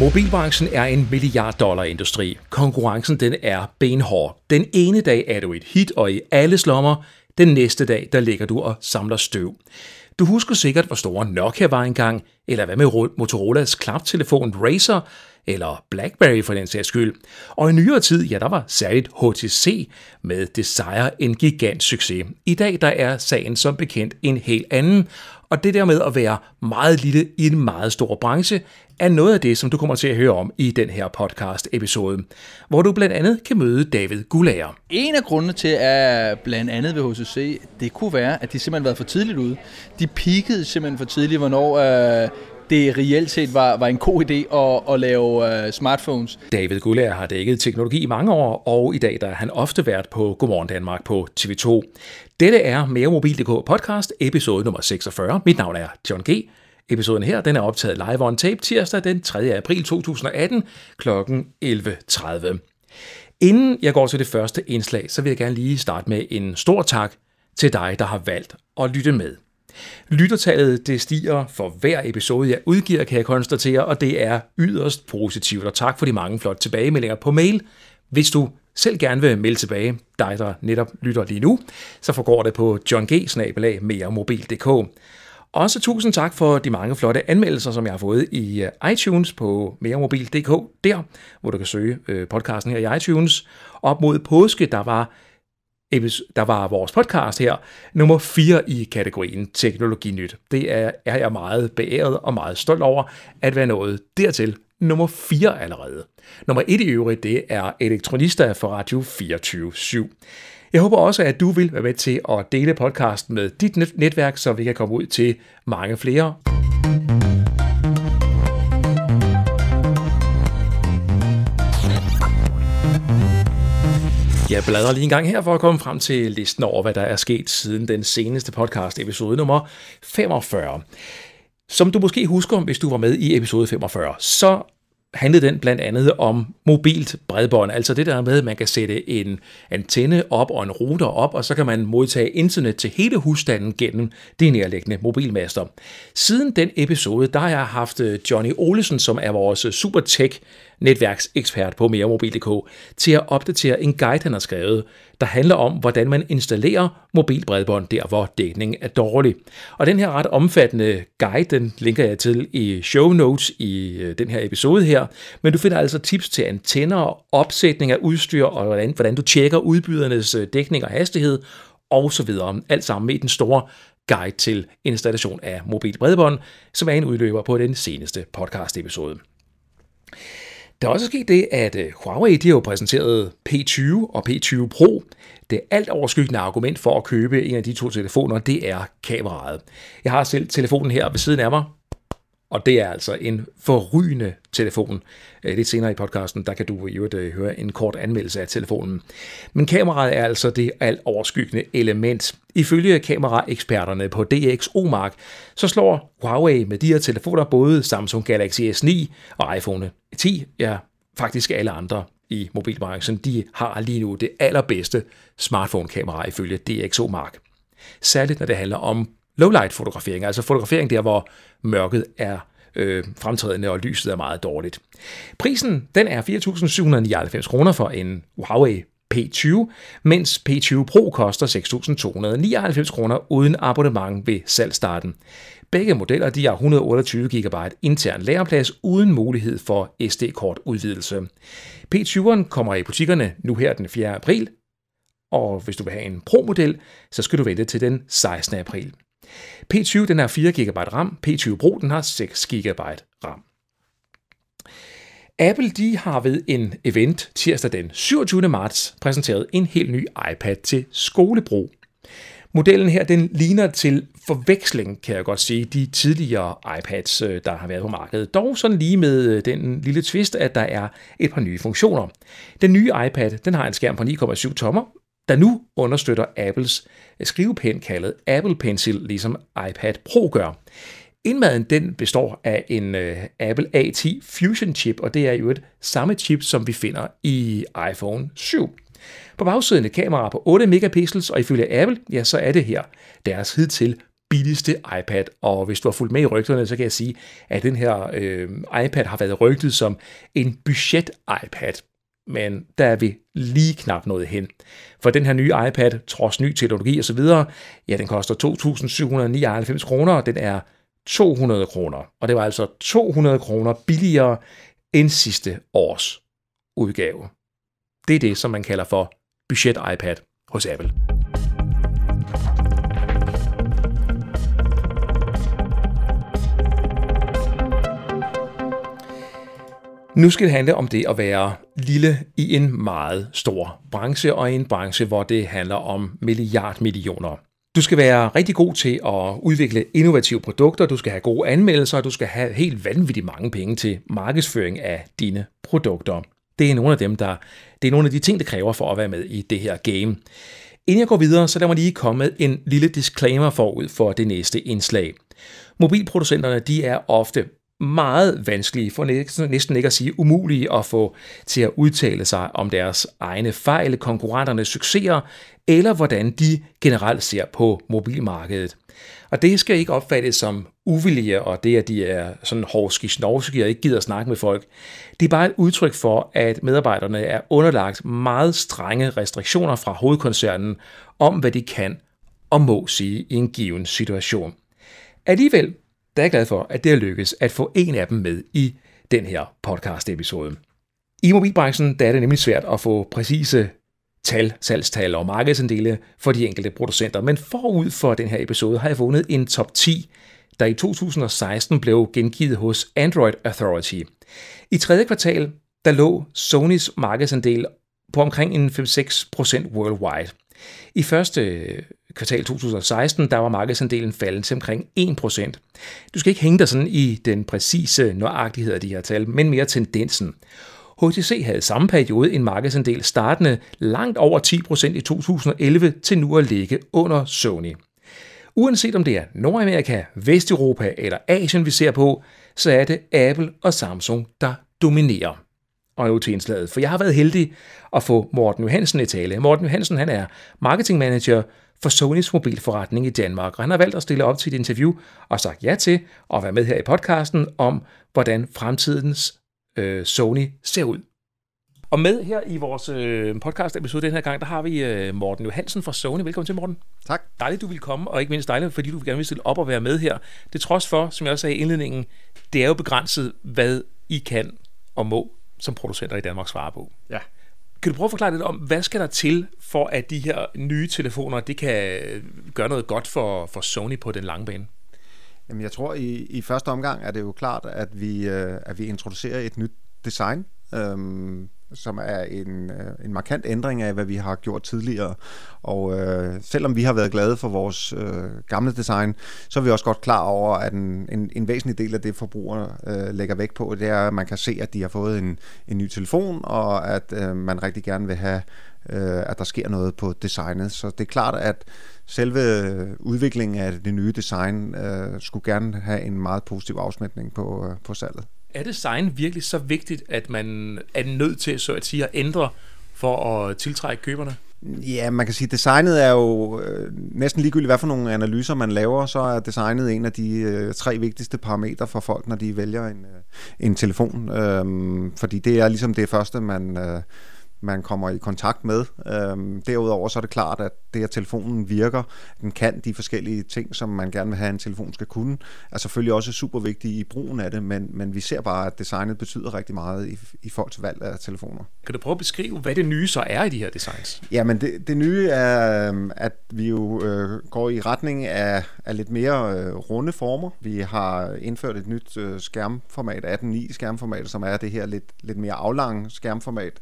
Mobilbranchen er en milliard dollar industri. Konkurrencen den er benhård. Den ene dag er du et hit og i alle slommer. Den næste dag, der ligger du og samler støv. Du husker sikkert, hvor store Nokia var engang, eller hvad med Motorolas klaptelefon Razer, eller BlackBerry for den sags skyld. Og i nyere tid, ja, der var særligt HTC med Desire en gigant succes. I dag der er sagen som bekendt en helt anden, og det der med at være meget lille i en meget stor branche, er noget af det, som du kommer til at høre om i den her podcast-episode, hvor du blandt andet kan møde David Gulager. En af grundene til, at blandt andet ved HCC, det kunne være, at de simpelthen været for tidligt ude. De peakede simpelthen for tidligt, hvornår øh, det reelt set var, var en god idé at, at lave uh, smartphones. David Gulager har dækket teknologi i mange år, og i dag der er han ofte været på Godmorgen Danmark på TV2. Dette er Mere Mobil.dk podcast, episode nummer 46. Mit navn er John G. Episoden her den er optaget live on tape tirsdag den 3. april 2018 kl. 11.30. Inden jeg går til det første indslag, så vil jeg gerne lige starte med en stor tak til dig, der har valgt at lytte med. Lyttertallet det stiger for hver episode, jeg udgiver, kan jeg konstatere, og det er yderst positivt. Og tak for de mange flotte tilbagemeldinger på mail. Hvis du selv gerne vil melde tilbage, dig der netop lytter lige nu, så forgår det på johng-meremobil.dk. Også tusind tak for de mange flotte anmeldelser, som jeg har fået i øh, iTunes på meremobil.dk, der hvor du kan søge øh, podcasten her i iTunes. Op mod påske, der var der var vores podcast her, nummer 4 i kategorien Teknologinyt. Det er, er jeg meget beæret og meget stolt over, at være nået dertil nummer 4 allerede. Nummer 1 i øvrigt, det er Elektronista for Radio 24 /7. Jeg håber også, at du vil være med til at dele podcasten med dit netværk, så vi kan komme ud til mange flere. Jeg bladrer lige en gang her for at komme frem til listen over, hvad der er sket siden den seneste podcast, episode nummer 45. Som du måske husker, hvis du var med i episode 45, så handlede den blandt andet om mobilt bredbånd, altså det der med, at man kan sætte en antenne op og en router op, og så kan man modtage internet til hele husstanden gennem de nærliggende mobilmaster. Siden den episode, der har jeg haft øh, Johnny Olesen, som er vores super tech netværksekspert på meremobil.dk, til at opdatere en guide, han har skrevet, der handler om, hvordan man installerer mobilbredbånd der, hvor dækningen er dårlig. Og den her ret omfattende guide, den linker jeg til i show notes i øh, den her episode her, men du finder altså tips til antenner, opsætning af udstyr og hvordan, hvordan du tjekker udbydernes øh, dækning og hastighed, og så videre. Alt sammen i den store guide til installation af mobil bredbånd, som er en udløber på den seneste podcast episode. Der er også sket det, at øh, Huawei de har jo præsenteret P20 og P20 Pro. Det alt overskyggende argument for at købe en af de to telefoner, det er kameraet. Jeg har selv telefonen her ved siden af mig, og det er altså en forrygende telefon. Øh, lidt senere i podcasten, der kan du jo øvrigt øh, høre en kort anmeldelse af telefonen. Men kameraet er altså det alt overskyggende element. Ifølge kameraeksperterne på DxOMark, så slår Huawei med de her telefoner både Samsung Galaxy S9 og iPhone 10, ja faktisk alle andre i mobilbranchen, de har lige nu det allerbedste smartphone-kamera ifølge DxOMark. Særligt når det handler om lowlight fotografering, altså fotografering der, hvor mørket er øh, fremtrædende og lyset er meget dårligt. Prisen den er 4.799 kroner for en Huawei P20, mens P20 Pro koster 6.299 kroner uden abonnement ved salgstarten. Begge modeller de har 128 GB intern lagerplads uden mulighed for SD-kort udvidelse. P20'eren kommer i butikkerne nu her den 4. april, og hvis du vil have en Pro-model, så skal du vente til den 16. april. P20 den har 4 GB RAM, P20 Pro den har 6 GB RAM. Apple de har ved en event tirsdag den 27. marts præsenteret en helt ny iPad til skolebrug. Modellen her, den ligner til forveksling, kan jeg godt sige, de tidligere iPads, øh, der har været på markedet. Dog sådan lige med øh, den lille twist, at der er et par nye funktioner. Den nye iPad, den har en skærm på 9,7 tommer, der nu understøtter Apples skrivepen kaldet Apple Pencil, ligesom iPad Pro gør. Indmaden den består af en øh, Apple A10 Fusion chip, og det er jo et samme chip, som vi finder i iPhone 7. På bagsiden et kamera på 8 megapixels, og ifølge Apple, ja, så er det her deres hidtil billigste iPad, og hvis du har fulgt med i rygterne, så kan jeg sige, at den her øh, iPad har været rygtet som en budget-iPad, men der er vi lige knap nået hen. For den her nye iPad, trods ny teknologi osv., ja, den koster 2.799 kroner, og den er 200 kroner. Og det var altså 200 kroner billigere end sidste års udgave. Det er det, som man kalder for budget iPad hos Apple. Nu skal det handle om det at være lille i en meget stor branche, og i en branche, hvor det handler om milliardmillioner. Du skal være rigtig god til at udvikle innovative produkter, du skal have gode anmeldelser, og du skal have helt vanvittigt mange penge til markedsføring af dine produkter. Det er nogle af dem, der, det er nogle af de ting, det kræver for at være med i det her game. Inden jeg går videre, så lad mig lige komme med en lille disclaimer forud for det næste indslag. Mobilproducenterne de er ofte meget vanskelige, for næsten ikke at sige umulige at få til at udtale sig om deres egne fejl, konkurrenternes succeser, eller hvordan de generelt ser på mobilmarkedet. Og det skal ikke opfattes som uvilje, og det, at de er sådan hårdski snorski og ikke gider at snakke med folk. Det er bare et udtryk for, at medarbejderne er underlagt meget strenge restriktioner fra hovedkoncernen om, hvad de kan og må sige i en given situation. Alligevel der er glad for, at det er lykkedes at få en af dem med i den her podcast-episode. I mobilbranchen der er det nemlig svært at få præcise tal, salgstal og markedsandele for de enkelte producenter, men forud for den her episode har jeg fundet en top 10, der i 2016 blev gengivet hos Android Authority. I tredje kvartal der lå Sonys markedsandel på omkring en 5-6% worldwide. I første kvartal 2016, der var markedsandelen faldet til omkring 1%. Du skal ikke hænge dig sådan i den præcise nøjagtighed af de her tal, men mere tendensen. HTC havde samme periode en markedsandel startende langt over 10% i 2011 til nu at ligge under Sony. Uanset om det er Nordamerika, Vesteuropa eller Asien, vi ser på, så er det Apple og Samsung, der dominerer. Og nu til indslaget, for jeg har været heldig at få Morten Johansen i tale. Morten Johansen han er marketingmanager for Sonys mobilforretning i Danmark, og han har valgt at stille op til et interview og sagt ja til at være med her i podcasten om, hvordan fremtidens øh, Sony ser ud. Og med her i vores øh, podcast-episode den her gang, der har vi øh, Morten Johansen fra Sony. Velkommen til, Morten. Tak. Dejligt, du vil komme, og ikke mindst dejligt, fordi du gerne vil stille op og være med her. Det trods for, som jeg også sagde i indledningen, det er jo begrænset, hvad I kan og må som producenter i Danmark svare på. Ja. Kan du prøve at forklare lidt om, hvad skal der til, for at de her nye telefoner, det kan gøre noget godt for, for Sony på den lange bane? Jamen, jeg tror, i, i første omgang er det jo klart, at vi, øh, at vi introducerer et nyt design. Øhm, som er en, øh, en markant ændring af, hvad vi har gjort tidligere. Og øh, selvom vi har været glade for vores øh, gamle design, så er vi også godt klar over, at en, en, en væsentlig del af det, forbrugere øh, lægger vægt på, det er, at man kan se, at de har fået en, en ny telefon, og at øh, man rigtig gerne vil have, øh, at der sker noget på designet. Så det er klart, at selve udviklingen af det nye design øh, skulle gerne have en meget positiv afsmætning på, øh, på salget er design virkelig så vigtigt, at man er nødt til så at sige at ændre for at tiltrække køberne? Ja, man kan sige, at designet er jo øh, næsten ligegyldigt, hvad for nogle analyser man laver, så er designet en af de øh, tre vigtigste parametre for folk, når de vælger en, øh, en telefon. Øhm, fordi det er ligesom det første, man, øh, man kommer i kontakt med. Øhm, derudover så er det klart, at det, at telefonen virker, den kan de forskellige ting, som man gerne vil have, en telefon skal kunne, er selvfølgelig også super vigtige i brugen af det, men, men vi ser bare, at designet betyder rigtig meget i, i folks valg af telefoner. Kan du prøve at beskrive, hvad det nye så er i de her designs? Jamen, det, det nye er, at vi jo øh, går i retning af, af lidt mere øh, runde former. Vi har indført et nyt øh, skærmformat, 18.9 skærmformat, som er det her lidt, lidt mere aflange skærmformat,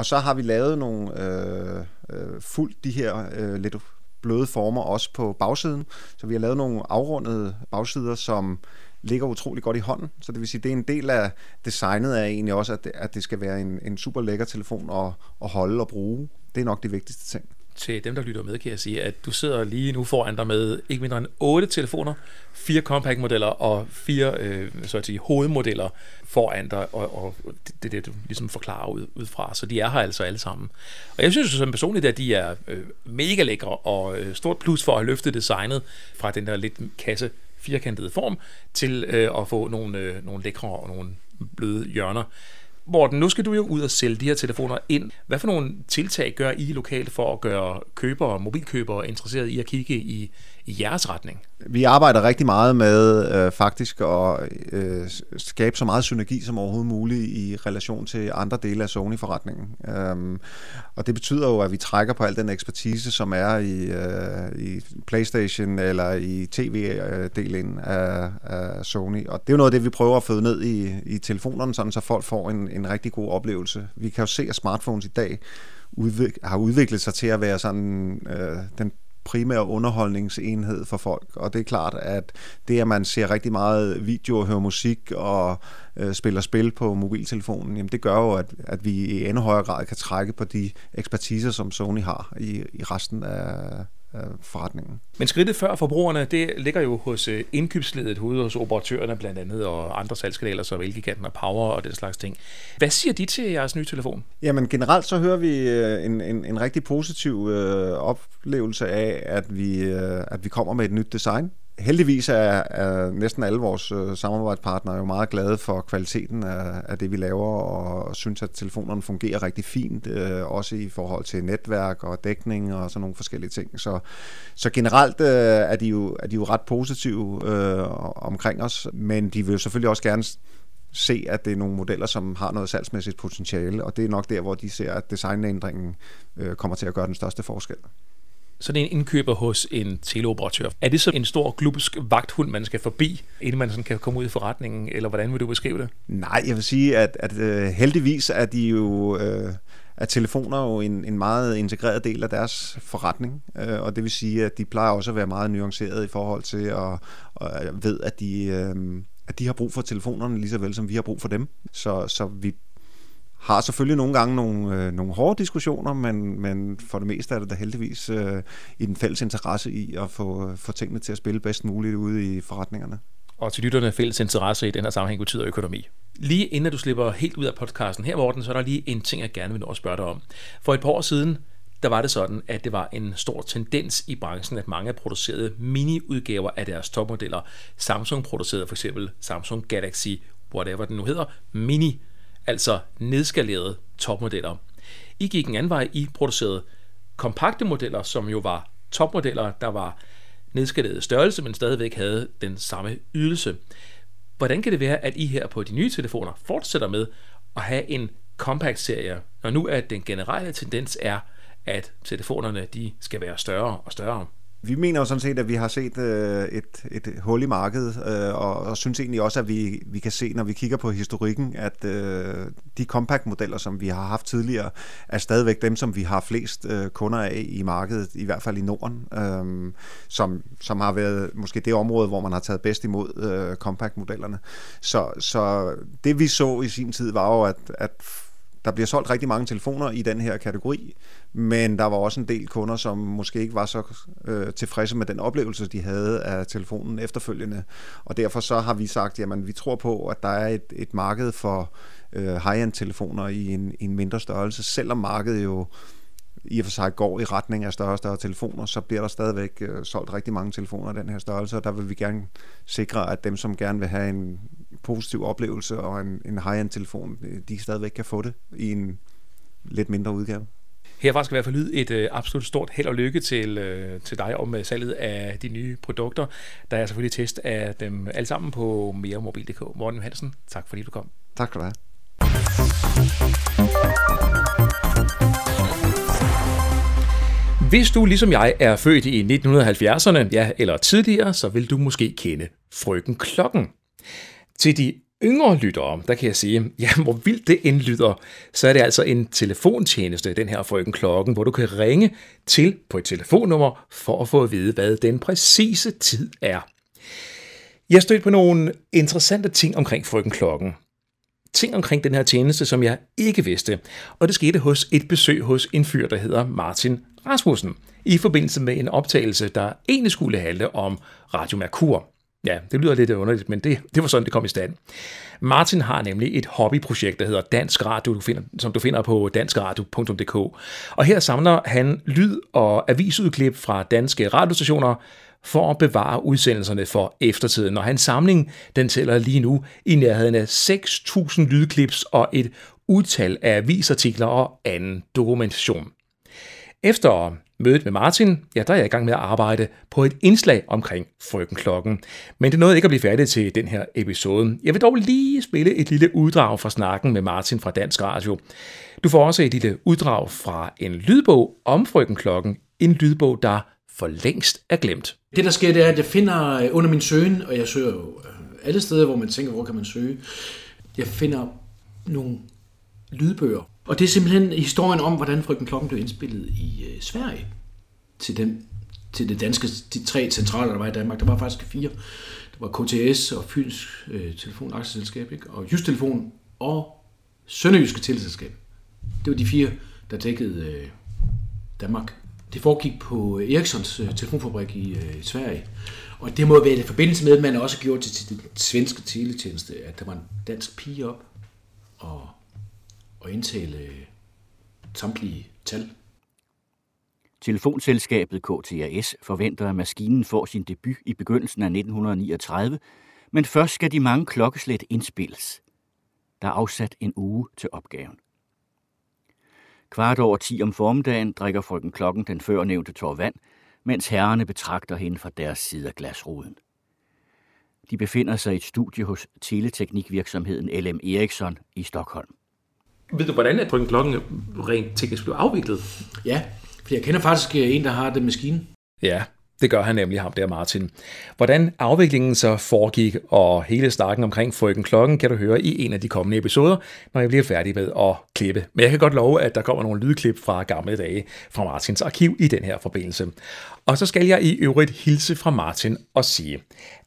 og så har vi lavet nogle øh, øh, fuldt de her øh, lidt bløde former også på bagsiden. Så vi har lavet nogle afrundede bagsider, som ligger utrolig godt i hånden. Så det vil sige, det er en del af designet er egentlig også, at det, at det skal være en, en super lækker telefon at, at holde og bruge. Det er nok det vigtigste ting til dem, der lytter med, kan jeg sige, at du sidder lige nu foran dig med ikke mindre end otte telefoner, fire compact-modeller og fire øh, så at sige, hovedmodeller foran dig, og, og det er det, du ligesom forklarer ud, ud fra. Så de er her altså alle sammen. Og jeg synes jo som personligt, at de er øh, mega lækre, og øh, stort plus for at have løftet designet fra den der lidt kasse firkantede form, til øh, at få nogle, øh, nogle lækre og nogle bløde hjørner. Morten, nu skal du jo ud og sælge de her telefoner ind. Hvad for nogle tiltag gør I lokalt for at gøre købere, mobilkøbere interesseret i at kigge i, i jeres retning? Vi arbejder rigtig meget med øh, faktisk at øh, skabe så meget synergi som overhovedet muligt i relation til andre dele af Sony-forretningen. Øhm, og det betyder jo, at vi trækker på al den ekspertise, som er i, øh, i PlayStation eller i tv-delen af, af Sony. Og det er jo noget af det, vi prøver at føde ned i, i telefonerne, sådan så folk får en, en rigtig god oplevelse. Vi kan jo se, at smartphones i dag udvik- har udviklet sig til at være sådan øh, den primære underholdningsenhed for folk. Og det er klart, at det, at man ser rigtig meget video og hører musik og øh, spiller spil på mobiltelefonen, jamen det gør jo, at, at vi i endnu højere grad kan trække på de ekspertiser, som Sony har i, i resten af, forretningen. Men skridtet før forbrugerne, det ligger jo hos øh, indkøbsledet, ude hos operatørerne blandt andet, og andre salgskanaler, så Elgiganten og Power og den slags ting. Hvad siger de til jeres nye telefon? Jamen generelt så hører vi øh, en, en, en rigtig positiv øh, oplevelse af, at vi, øh, at vi kommer med et nyt design heldigvis er, er næsten alle vores øh, samarbejdspartnere jo meget glade for kvaliteten af, af det, vi laver, og synes, at telefonerne fungerer rigtig fint, øh, også i forhold til netværk og dækning og sådan nogle forskellige ting. Så, så generelt øh, er, de jo, er de jo ret positive øh, omkring os, men de vil jo selvfølgelig også gerne se, at det er nogle modeller, som har noget salgsmæssigt potentiale, og det er nok der, hvor de ser, at designændringen øh, kommer til at gøre den største forskel sådan en indkøber hos en teleoperatør. Er det så en stor glubsk vagthund, man skal forbi, inden man sådan kan komme ud i forretningen, eller hvordan vil du beskrive det? Nej, jeg vil sige, at, at uh, heldigvis er de jo... Uh er telefoner jo en, en meget integreret del af deres forretning, øh, og det vil sige, at de plejer også at være meget nuancerede i forhold til at, at ved, at de, øh, at de har brug for telefonerne lige så vel som vi har brug for dem. Så, så vi har selvfølgelig nogle gange nogle, øh, nogle hårde diskussioner, men, men for det meste er det da heldigvis øh, i den fælles interesse i at få, øh, få tingene til at spille bedst muligt ude i forretningerne. Og til lytterne fælles interesse i den her sammenhæng betyder økonomi. Lige inden du slipper helt ud af podcasten her, Morten, så er der lige en ting, jeg gerne vil nå at spørge dig om. For et par år siden, der var det sådan, at det var en stor tendens i branchen, at mange producerede mini-udgaver af deres topmodeller. Samsung producerede for eksempel Samsung Galaxy, whatever den nu hedder, mini altså nedskalerede topmodeller. I gik en anden vej, I producerede kompakte modeller, som jo var topmodeller, der var nedskaleret størrelse, men stadigvæk havde den samme ydelse. Hvordan kan det være, at I her på de nye telefoner fortsætter med at have en compact-serie, når nu at den generelle tendens er, at telefonerne de skal være større og større? Vi mener jo sådan set, at vi har set øh, et, et hul i markedet, øh, og, og synes egentlig også, at vi, vi kan se, når vi kigger på historikken, at øh, de compact-modeller, som vi har haft tidligere, er stadigvæk dem, som vi har flest øh, kunder af i markedet, i hvert fald i Norden, øh, som, som har været måske det område, hvor man har taget bedst imod øh, compact-modellerne. Så, så det vi så i sin tid var jo, at, at der bliver solgt rigtig mange telefoner i den her kategori, men der var også en del kunder, som måske ikke var så øh, tilfredse med den oplevelse, de havde af telefonen efterfølgende. Og derfor så har vi sagt, jamen vi tror på, at der er et, et marked for øh, high-end telefoner i en, en mindre størrelse, selvom markedet jo i og for sig går i retning af større og større telefoner, så bliver der stadigvæk øh, solgt rigtig mange telefoner af den her størrelse, og der vil vi gerne sikre, at dem, som gerne vil have en positiv oplevelse og en, en high-end telefon, øh, de stadigvæk kan få det i en lidt mindre udgave. Herfra skal i hvert fald lyde et øh, absolut stort held og lykke til, øh, til dig om øh, salget af de nye produkter. Der er selvfølgelig test af dem alle sammen på meremobil.dk. Morten Hansen, tak fordi du kom. Tak skal du have. Hvis du ligesom jeg er født i 1970'erne, ja, eller tidligere, så vil du måske kende Frøken Klokken. Til de yngre lyttere, der kan jeg sige, ja, hvor vildt det end lyder, så er det altså en telefontjeneste, den her Frøken Klokken, hvor du kan ringe til på et telefonnummer for at få at vide, hvad den præcise tid er. Jeg stødte på nogle interessante ting omkring Frøken Klokken. Ting omkring den her tjeneste, som jeg ikke vidste, og det skete hos et besøg hos en fyr, der hedder Martin Rasmussen i forbindelse med en optagelse, der egentlig skulle handle om Radio Merkur. Ja, det lyder lidt underligt, men det, det var sådan, det kom i stand. Martin har nemlig et hobbyprojekt, der hedder Dansk Radio, du finder, som du finder på danskradio.dk. Og her samler han lyd- og avisudklip fra danske radiostationer for at bevare udsendelserne for eftertiden. Og hans samling, den tæller lige nu i nærheden af 6.000 lydklips og et utal af avisartikler og anden dokumentation. Efter mødet med Martin, ja, der er jeg i gang med at arbejde på et indslag omkring frøken klokken. Men det nåede ikke at blive færdigt til den her episode. Jeg vil dog lige spille et lille uddrag fra snakken med Martin fra Dansk Radio. Du får også et lille uddrag fra en lydbog om frøken klokken. En lydbog, der for længst er glemt. Det der sker, det er, at jeg finder øh, under min søgen, og jeg søger jo øh, alle steder, hvor man tænker, hvor kan man søge. Jeg finder nogle lydbøger. Og det er simpelthen historien om, hvordan Frygten Klokken blev indspillet i øh, Sverige til, den, til det danske, de tre centraler, der var i Danmark. Der var faktisk fire. Der var KTS og Fyns øh, Telefon Aktieselskab, ikke? og Just Telefon og Sønderjyske Teleselskab. Det var de fire, der dækkede øh, Danmark. Det foregik på øh, Ericssons øh, telefonfabrik i øh, Sverige. Og det må være i forbindelse med, at man også gjorde til, til den svenske teletjeneste, at der var en dansk pige op og, og indtale øh, samtlige tal. Telefonselskabet KTAS forventer, at maskinen får sin debut i begyndelsen af 1939, men først skal de mange klokkeslæt indspilles. Der er afsat en uge til opgaven. Kvart over 10 om formiddagen drikker frøken klokken den før nævnte tår vand, mens herrerne betragter hende fra deres side af glasruden. De befinder sig i et studie hos teleteknikvirksomheden LM Eriksson i Stockholm. Ved du, hvordan at frøken klokken rent teknisk blev afviklet? Ja, for jeg kender faktisk øh, en, der har den maskine. Ja, det gør han nemlig ham der, Martin. Hvordan afviklingen så foregik, og hele snakken omkring frøken klokken, kan du høre i en af de kommende episoder, når jeg bliver færdig med at klippe. Men jeg kan godt love, at der kommer nogle lydklip fra gamle dage fra Martins arkiv i den her forbindelse. Og så skal jeg i øvrigt hilse fra Martin og sige,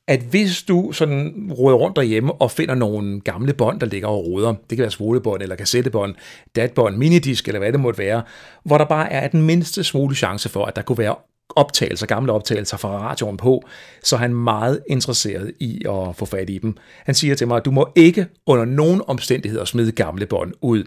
at hvis du sådan råder rundt derhjemme og finder nogle gamle bånd, der ligger og roder, det kan være spolebånd eller kassettebånd, datbånd, minidisk eller hvad det måtte være, hvor der bare er den mindste smule chance for, at der kunne være optagelser, gamle optagelser fra radioen på, så er han meget interesseret i at få fat i dem. Han siger til mig, at du må ikke under nogen omstændigheder smide gamle bånd ud.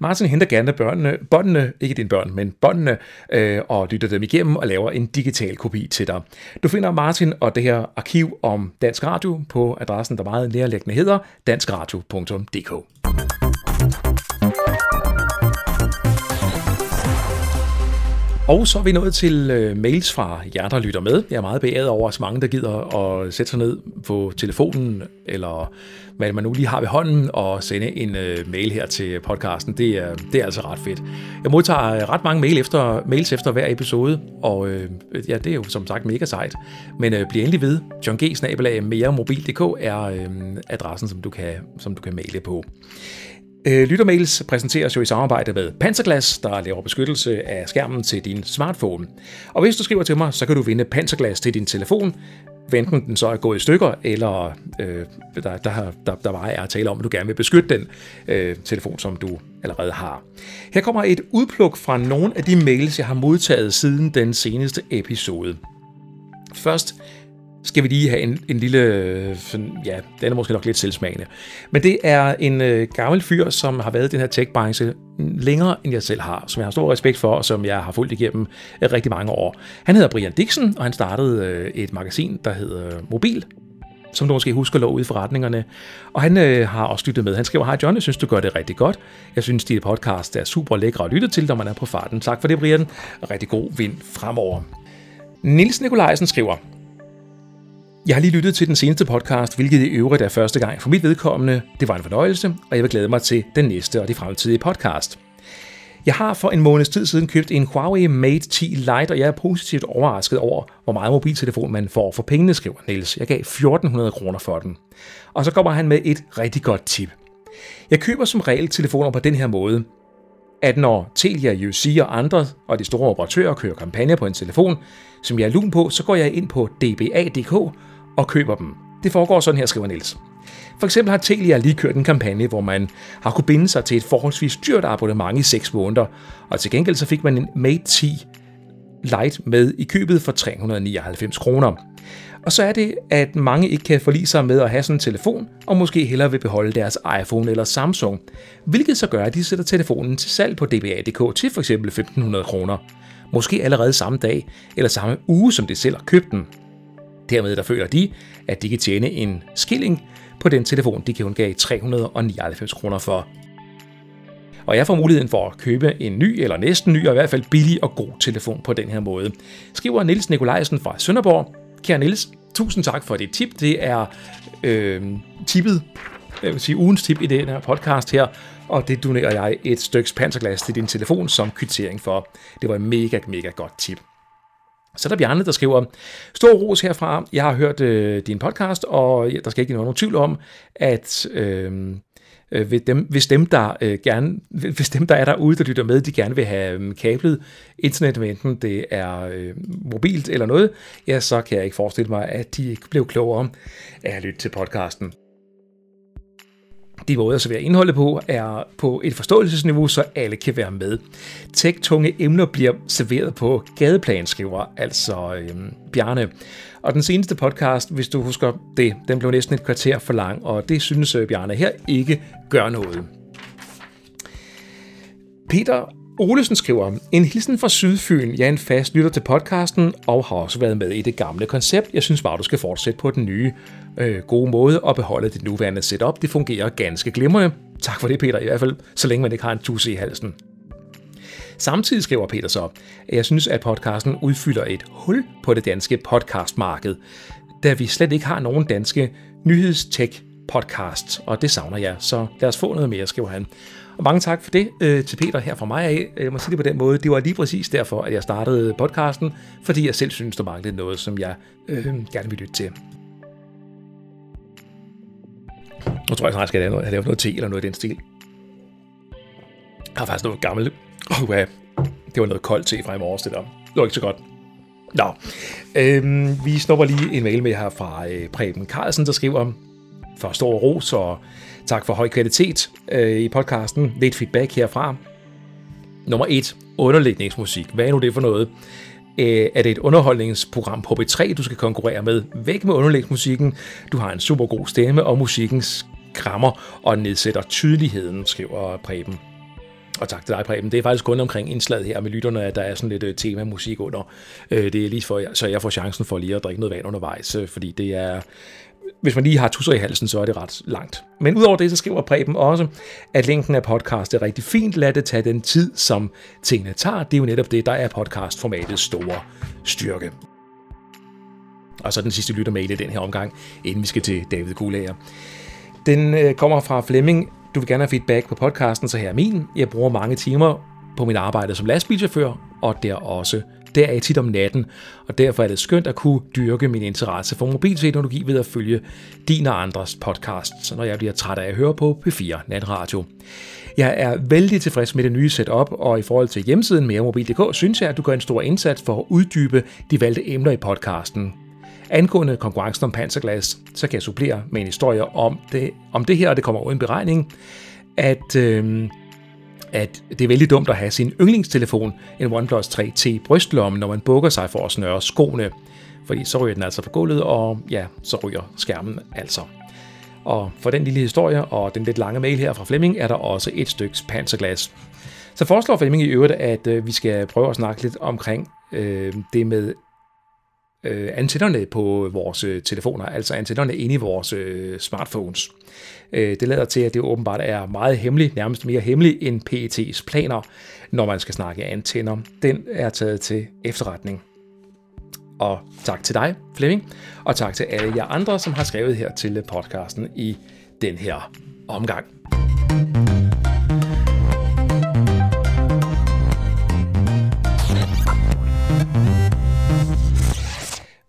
Martin henter gerne børnene, båndene, ikke dine børn, men båndene, øh, og lytter dem igennem og laver en digital kopi til dig. Du finder Martin og det her arkiv om Dansk Radio på adressen, der meget nærliggende hedder danskradio.dk. Og så er vi nået til øh, mails fra jer, der lytter med. Jeg er meget beæret over, at så mange, der gider at sætte sig ned på telefonen, eller hvad man nu lige har ved hånden, og sende en øh, mail her til podcasten. Det er, det er altså ret fedt. Jeg modtager øh, ret mange mail efter, mails efter hver episode, og øh, ja, det er jo som sagt mega sejt. Men øh, bliv endelig ved. John G. meremobil.dk er øh, adressen, som du, kan, som du kan maile på. Øh, lyttermails præsenteres jo i samarbejde med Panserglas, der laver beskyttelse af skærmen til din smartphone. Og hvis du skriver til mig, så kan du vinde Panserglas til din telefon, enten den så er gået i stykker, eller øh, der, der, der, der bare er at tale om, at du gerne vil beskytte den øh, telefon, som du allerede har. Her kommer et udpluk fra nogle af de mails, jeg har modtaget siden den seneste episode. Først skal vi lige have en, en lille, sådan, ja, den er måske nok lidt selvsmagende. Men det er en øh, gammel fyr, som har været i den her tech-branche længere, end jeg selv har, som jeg har stor respekt for, og som jeg har fulgt igennem øh, rigtig mange år. Han hedder Brian Dixon, og han startede øh, et magasin, der hedder Mobil, som du måske husker lå ude i forretningerne. Og han øh, har også lyttet med. Han skriver, hej John, jeg synes, du gør det rigtig godt. Jeg synes, dit podcast er super lækre at lytte til, når man er på farten. Tak for det, Brian. Rigtig god vind fremover. Nils Nikolajsen skriver, jeg har lige lyttet til den seneste podcast, hvilket i øvrigt er første gang for mit vedkommende. Det var en fornøjelse, og jeg vil glæde mig til den næste og de fremtidige podcast. Jeg har for en måneds tid siden købt en Huawei Mate 10 Lite, og jeg er positivt overrasket over, hvor meget mobiltelefon man får for pengene, skriver Niels. Jeg gav 1400 kroner for den. Og så kommer han med et rigtig godt tip. Jeg køber som regel telefoner på den her måde, at når Telia, UC og andre og de store operatører kører kampagner på en telefon, som jeg er lun på, så går jeg ind på dba.dk og køber dem. Det foregår sådan her, skriver Niels. For eksempel har Telia lige kørt en kampagne, hvor man har kunne binde sig til et forholdsvis dyrt abonnement i 6 måneder, og til gengæld så fik man en Mate 10 Lite med i købet for 399 kroner. Og så er det, at mange ikke kan forlige sig med at have sådan en telefon, og måske hellere vil beholde deres iPhone eller Samsung, hvilket så gør, at de sætter telefonen til salg på dba.dk til f.eks. 1500 kroner. Måske allerede samme dag, eller samme uge, som de selv har købt den. Dermed der føler de, at de kan tjene en skilling på den telefon, de kun gav 399 kroner for. Og jeg får muligheden for at købe en ny eller næsten ny, og i hvert fald billig og god telefon på den her måde. Skriver Nils Nikolajsen fra Sønderborg. Kære Nils, tusind tak for dit tip. Det er øh, tippet, jeg vil sige ugens tip i den her podcast her, og det donerer jeg et stykke panserglas til din telefon som kvittering for. Det var et mega, mega godt tip. Så er der Bjarne, der skriver, Stor ros herfra. Jeg har hørt øh, din podcast, og der skal ikke være nogen tvivl om, at øhm, øh, hvis, dem, hvis, dem, der, øh, gerne, hvis dem, der er derude, der lytter med, de gerne vil have øh, kablet internet, enten det er øh, mobilt eller noget, ja, så kan jeg ikke forestille mig, at de ikke blev klogere af at lytte til podcasten. De måder at servere indholdet på er på et forståelsesniveau, så alle kan være med. Tech-tunge emner bliver serveret på gadeplan, skriver altså øhm, Bjarne. Og den seneste podcast, hvis du husker det, den blev næsten et kvarter for lang, og det synes øh, Bjarne her ikke gør noget. Peter Olesen skriver, en hilsen fra Sydfyn. Jeg er en fast lytter til podcasten og har også været med i det gamle koncept. Jeg synes bare, du skal fortsætte på den nye øh, gode måde at beholde dit nuværende setup. Det fungerer ganske glimrende. Tak for det, Peter, i hvert fald så længe man ikke har en tusse i halsen. Samtidig skriver Peter så, at jeg synes, at podcasten udfylder et hul på det danske podcastmarked, da vi slet ikke har nogen danske nyhedstech podcasts, og det savner jeg, så lad os få noget mere, skriver han. Og mange tak for det øh, til Peter her fra mig af. Jeg må sige det på den måde. Det var lige præcis derfor, at jeg startede podcasten, fordi jeg selv synes, der manglede noget, som jeg øh, gerne vil lytte til. Nu tror jeg snart, skal jeg have lavet noget te eller noget i den stil. Jeg har faktisk noget gammelt. Oh, ja. Det var noget koldt te fra i morges, det der. Det var ikke så godt. Nå, øhm, vi snupper lige en mail med her fra øh, Preben Carlsen, der skriver, for stor ros og tak for høj kvalitet øh, i podcasten. Lidt feedback herfra. Nummer 1. Underlægningsmusik. Hvad er nu det for noget? Øh, er det et underholdningsprogram på B3, du skal konkurrere med? Væk med underlægsmusikken. Du har en super god stemme, og musikken skrammer og nedsætter tydeligheden, skriver Preben. Og tak til dig, Preben. Det er faktisk kun omkring indslaget her med lytterne, at der er sådan lidt øh, tema musik under. Øh, det er lige for, så jeg får chancen for lige at drikke noget vand undervejs, øh, fordi det er hvis man lige har tusser i halsen, så er det ret langt. Men udover det, så skriver Preben også, at linken af podcast er rigtig fint. Lad det tage den tid, som tingene tager. Det er jo netop det, der er podcastformatets store styrke. Og så den sidste lyttermail i den her omgang, inden vi skal til David Gulager. Den øh, kommer fra Flemming. Du vil gerne have feedback på podcasten, så her er min. Jeg bruger mange timer på mit arbejde som lastbilchauffør, og der også deraf tit om natten, og derfor er det skønt at kunne dyrke min interesse for mobilteknologi ved at følge din og andres podcasts, når jeg bliver træt af at høre på P4 Natradio. Jeg er vældig tilfreds med det nye setup, og i forhold til hjemmesiden meremobil.dk synes jeg, at du gør en stor indsats for at uddybe de valgte emner i podcasten. Angående konkurrencen om panserglas, så kan jeg supplere med en historie om det, om det her, og det kommer uden beregning, at øh, at det er vældig dumt at have sin yndlingstelefon, en OnePlus 3T i brystlommen, når man bukker sig for at snøre skoene. Fordi så ryger den altså på gulvet, og ja, så ryger skærmen altså. Og for den lille historie og den lidt lange mail her fra Flemming, er der også et stykke panserglas. Så foreslår Flemming i øvrigt, at øh, vi skal prøve at snakke lidt omkring øh, det med øh, antennerne på vores øh, telefoner, altså antennerne inde i vores øh, smartphones. Øh, det lader til, at det åbenbart er meget hemmeligt, nærmest mere hemmeligt end PET's planer, når man skal snakke antenner. Den er taget til efterretning. Og tak til dig, Flemming, og tak til alle jer andre, som har skrevet her til podcasten i den her omgang.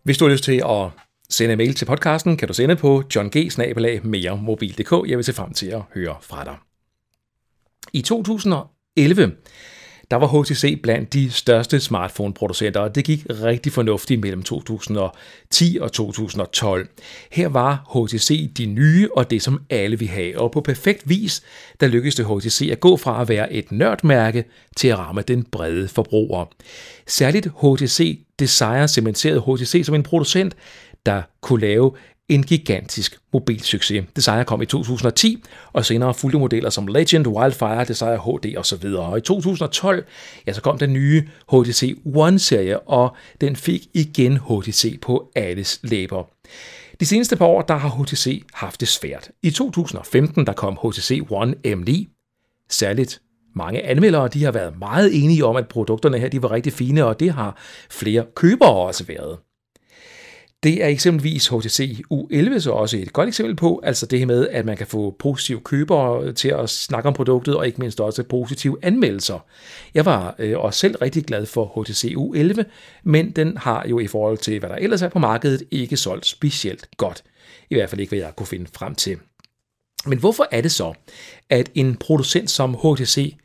Hvis du har lyst til at sende mail til podcasten, kan du sende på johng Jeg vil se frem til at høre fra dig. I 2011 der var HTC blandt de største smartphone-producenter, og det gik rigtig fornuftigt mellem 2010 og 2012. Her var HTC de nye og det, som alle vil have, og på perfekt vis, der lykkedes det HTC at gå fra at være et nørdmærke til at ramme den brede forbruger. Særligt HTC Desire cementerede HTC som en producent, der kunne lave en gigantisk mobilsucces. Desire kom i 2010, og senere fulgte modeller som Legend, Wildfire, Desire HD osv. Og i 2012, ja, så kom den nye HTC One-serie, og den fik igen HTC på alles læber. De seneste par år, der har HTC haft det svært. I 2015, der kom HTC One M9. Særligt mange anmeldere, de har været meget enige om, at produkterne her, de var rigtig fine, og det har flere købere også været. Det er eksempelvis HTC U11 så også et godt eksempel på, altså det her med, at man kan få positive købere til at snakke om produktet, og ikke mindst også positive anmeldelser. Jeg var øh, også selv rigtig glad for HTC U11, men den har jo i forhold til, hvad der ellers er på markedet, ikke solgt specielt godt. I hvert fald ikke, hvad jeg kunne finde frem til. Men hvorfor er det så, at en producent som HTC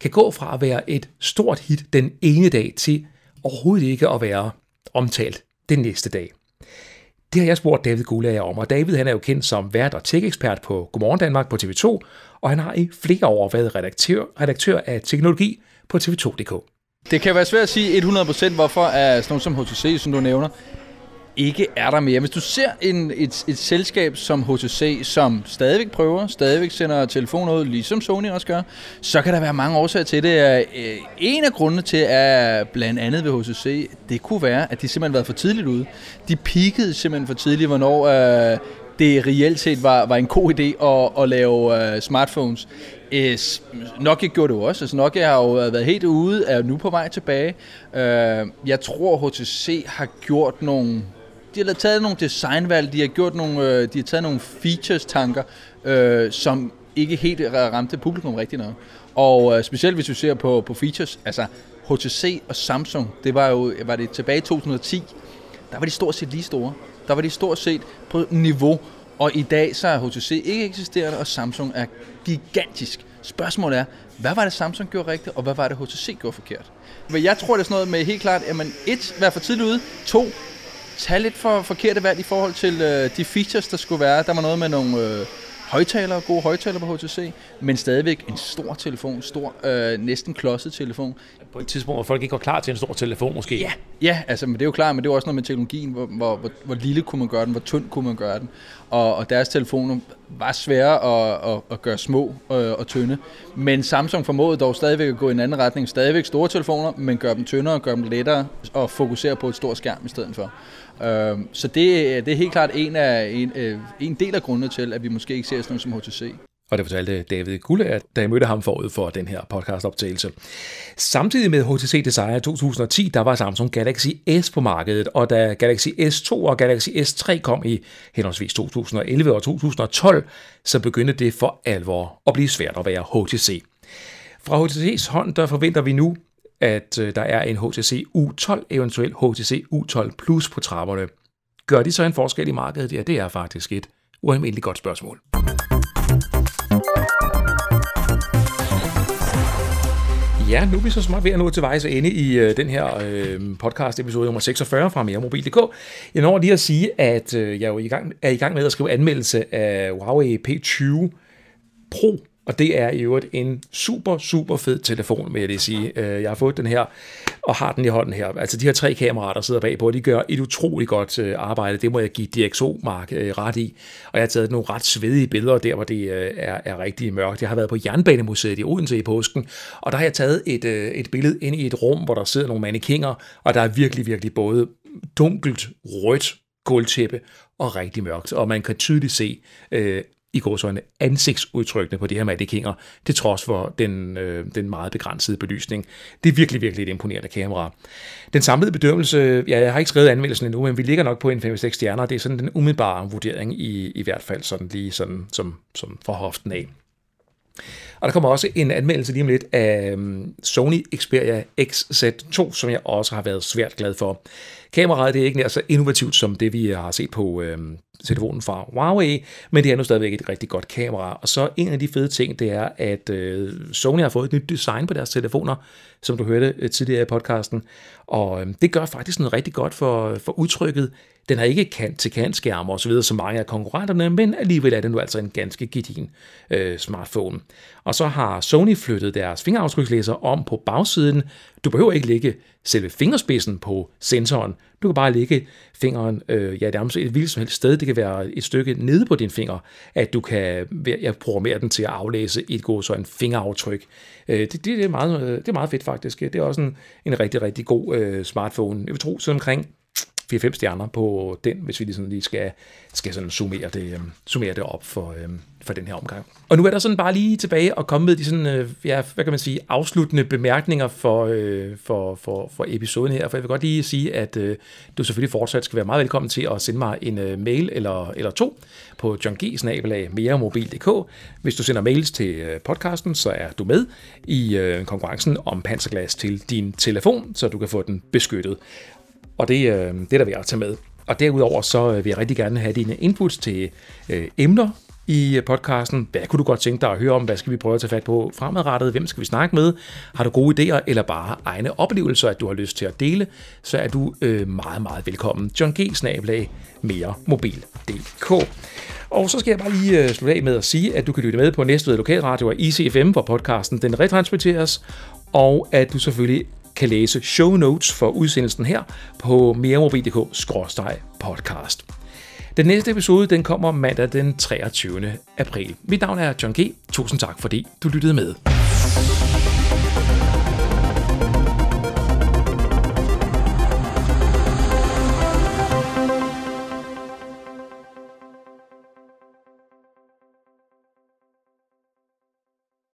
kan gå fra at være et stort hit den ene dag til overhovedet ikke at være omtalt den næste dag? Det har jeg spurgt David Gulager om, og David han er jo kendt som vært og tech-ekspert på Godmorgen Danmark på TV2, og han har i flere år været redaktør, redaktør af teknologi på TV2.dk. Det kan være svært at sige 100% hvorfor er sådan noget som HTC, som du nævner, ikke er der mere. Hvis du ser en, et, et selskab som HTC, som stadigvæk prøver, stadigvæk sender telefoner ud, ligesom Sony også gør, så kan der være mange årsager til det. Øh, en af grundene til, at blandt andet ved HTC, det kunne være, at de simpelthen været for tidligt ude. De peakede simpelthen for tidligt, hvornår øh, det reelt set var, var en god idé at, at lave øh, smartphones. Øh, es, Nokia gjorde det jo også. Altså Nokia har jo været helt ude, er nu på vej tilbage. Øh, jeg tror, HTC har gjort nogle de har taget nogle designvalg, de har gjort nogle, øh, de har taget nogle features-tanker, øh, som ikke helt ramte publikum rigtigt nok. Og øh, specielt hvis vi ser på, på features, altså HTC og Samsung, det var jo var det tilbage i 2010, der var de stort set lige store. Der var de stort set på niveau, og i dag så er HTC ikke eksisterende, og Samsung er gigantisk. Spørgsmålet er, hvad var det Samsung gjorde rigtigt, og hvad var det HTC gjorde forkert? Men jeg tror, det er sådan noget med helt klart, at man et, være for tidligt ude, to, tage lidt for forkerte valg i forhold til øh, de features, der skulle være. Der var noget med nogle øh, højtalere, gode højtalere på HTC, men stadigvæk en stor telefon, stor, øh, næsten klodset telefon. På et tidspunkt, hvor folk ikke var klar til en stor telefon måske. Ja, ja altså, men det er jo klart, men det er også noget med teknologien, hvor, hvor, hvor, hvor lille kunne man gøre den, hvor tynd kunne man gøre den. Og, og deres telefoner var svære at, at, at gøre små og, øh, og tynde. Men Samsung formåede dog stadigvæk at gå i en anden retning. Stadigvæk store telefoner, men gøre dem tyndere, gøre dem lettere og fokusere på et stort skærm i stedet for. Øh, så det, det er helt klart en, af, en, øh, en del af grundene til, at vi måske ikke ser sådan noget som HTC. Og det fortalte David Gulle, da jeg mødte ham forud for den her podcastoptagelse. Samtidig med HTC Desire 2010, der var Samsung Galaxy S på markedet, og da Galaxy S2 og Galaxy S3 kom i henholdsvis 2011 og 2012, så begyndte det for alvor at blive svært at være HTC. Fra HTC's hånd, der forventer vi nu at øh, der er en HTC U12, eventuelt HTC U12 Plus på trapperne. Gør de så en forskel i markedet? Ja, det er faktisk et ualmindeligt godt spørgsmål. Ja, nu er vi så smart ved at nå til vejs ende i øh, den her øh, podcast episode nummer 46 fra meremobil.dk. Jeg når lige at sige, at øh, jeg er, jo i gang, er i gang med at skrive anmeldelse af Huawei P20 Pro og det er i øvrigt en super, super fed telefon, vil jeg lige sige. Øh, jeg har fået den her, og har den i hånden her. Altså de her tre kameraer, der sidder bagpå, de gør et utroligt godt øh, arbejde. Det må jeg give DxO-mark øh, ret i. Og jeg har taget nogle ret svedige billeder der, hvor det er, er rigtig mørkt. Jeg har været på Jernbanemuseet i Odense i påsken, og der har jeg taget et, et billede ind i et rum, hvor der sidder nogle mannekinger, og der er virkelig, virkelig både dunkelt, rødt, gulvtæppe og rigtig mørkt. Og man kan tydeligt se øh, i gåsøjne ansigtsudtrykkene på de her mannekinger, til trods for den, øh, den meget begrænsede belysning. Det er virkelig, virkelig et imponerende kamera. Den samlede bedømmelse, ja, jeg har ikke skrevet anmeldelsen endnu, men vi ligger nok på en 5-6 stjerner. Det er sådan den umiddelbare vurdering i, i hvert fald sådan lige sådan, som, som for hoften af. Og der kommer også en anmeldelse lige om lidt af øh, Sony Xperia XZ2, som jeg også har været svært glad for. Kameraet det er ikke nær så innovativt som det, vi har set på øh, telefonen fra Huawei, men det er nu stadigvæk et rigtig godt kamera. Og så en af de fede ting, det er, at øh, Sony har fået et nyt design på deres telefoner, som du hørte øh, tidligere i podcasten. Og øh, det gør faktisk noget rigtig godt for, for udtrykket. Den har ikke kant-til-kant skærme og så videre som mange af konkurrenterne, men alligevel er det nu altså en ganske gedigen øh, smartphone. Og så har Sony flyttet deres fingeraftrykslæser om på bagsiden. Du behøver ikke lægge selve fingerspidsen på sensoren. Du kan bare lægge fingeren øh, ja, nærmest et hvilket som helst sted. Det kan være et stykke nede på din finger, at du kan ja, programmere den til at aflæse et god så en fingeraftryk. Øh, det, det, det, er meget, det er meget fedt faktisk. Det er også en, en rigtig, rigtig god øh, smartphone. Jeg vil tro, sådan omkring 4-5 stjerner på den, hvis vi ligesom lige skal, skal sådan summere, det, um, summere det op for, øhm, for den her omgang. Og nu er der sådan bare lige tilbage og komme med de sådan, øh, ja, hvad kan man sige, afsluttende bemærkninger for, øh, for, for, for episoden her, for jeg vil godt lige sige, at øh, du selvfølgelig fortsat skal være meget velkommen til at sende mig en mail eller, eller to på johng Hvis du sender mails til podcasten, så er du med i konkurrencen om panserglas til din telefon, så du kan få den beskyttet. Og det, øh, det er der vi at tage med. Og derudover så øh, vil jeg rigtig gerne have dine inputs til øh, emner i øh, podcasten. Hvad kunne du godt tænke dig at høre om? Hvad skal vi prøve at tage fat på fremadrettet? Hvem skal vi snakke med? Har du gode idéer eller bare egne oplevelser, at du har lyst til at dele, så er du øh, meget, meget velkommen. John G. Snabelag, mere mobil.dk. Og så skal jeg bare lige øh, slutte af med at sige, at du kan lytte med på Næstved Lokalradio og ICFM, hvor podcasten den retransmitteres, og at du selvfølgelig kan læse show notes for udsendelsen her på meremobil.dk-podcast. Den næste episode den kommer mandag den 23. april. Mit navn er John G. Tusind tak fordi du lyttede med.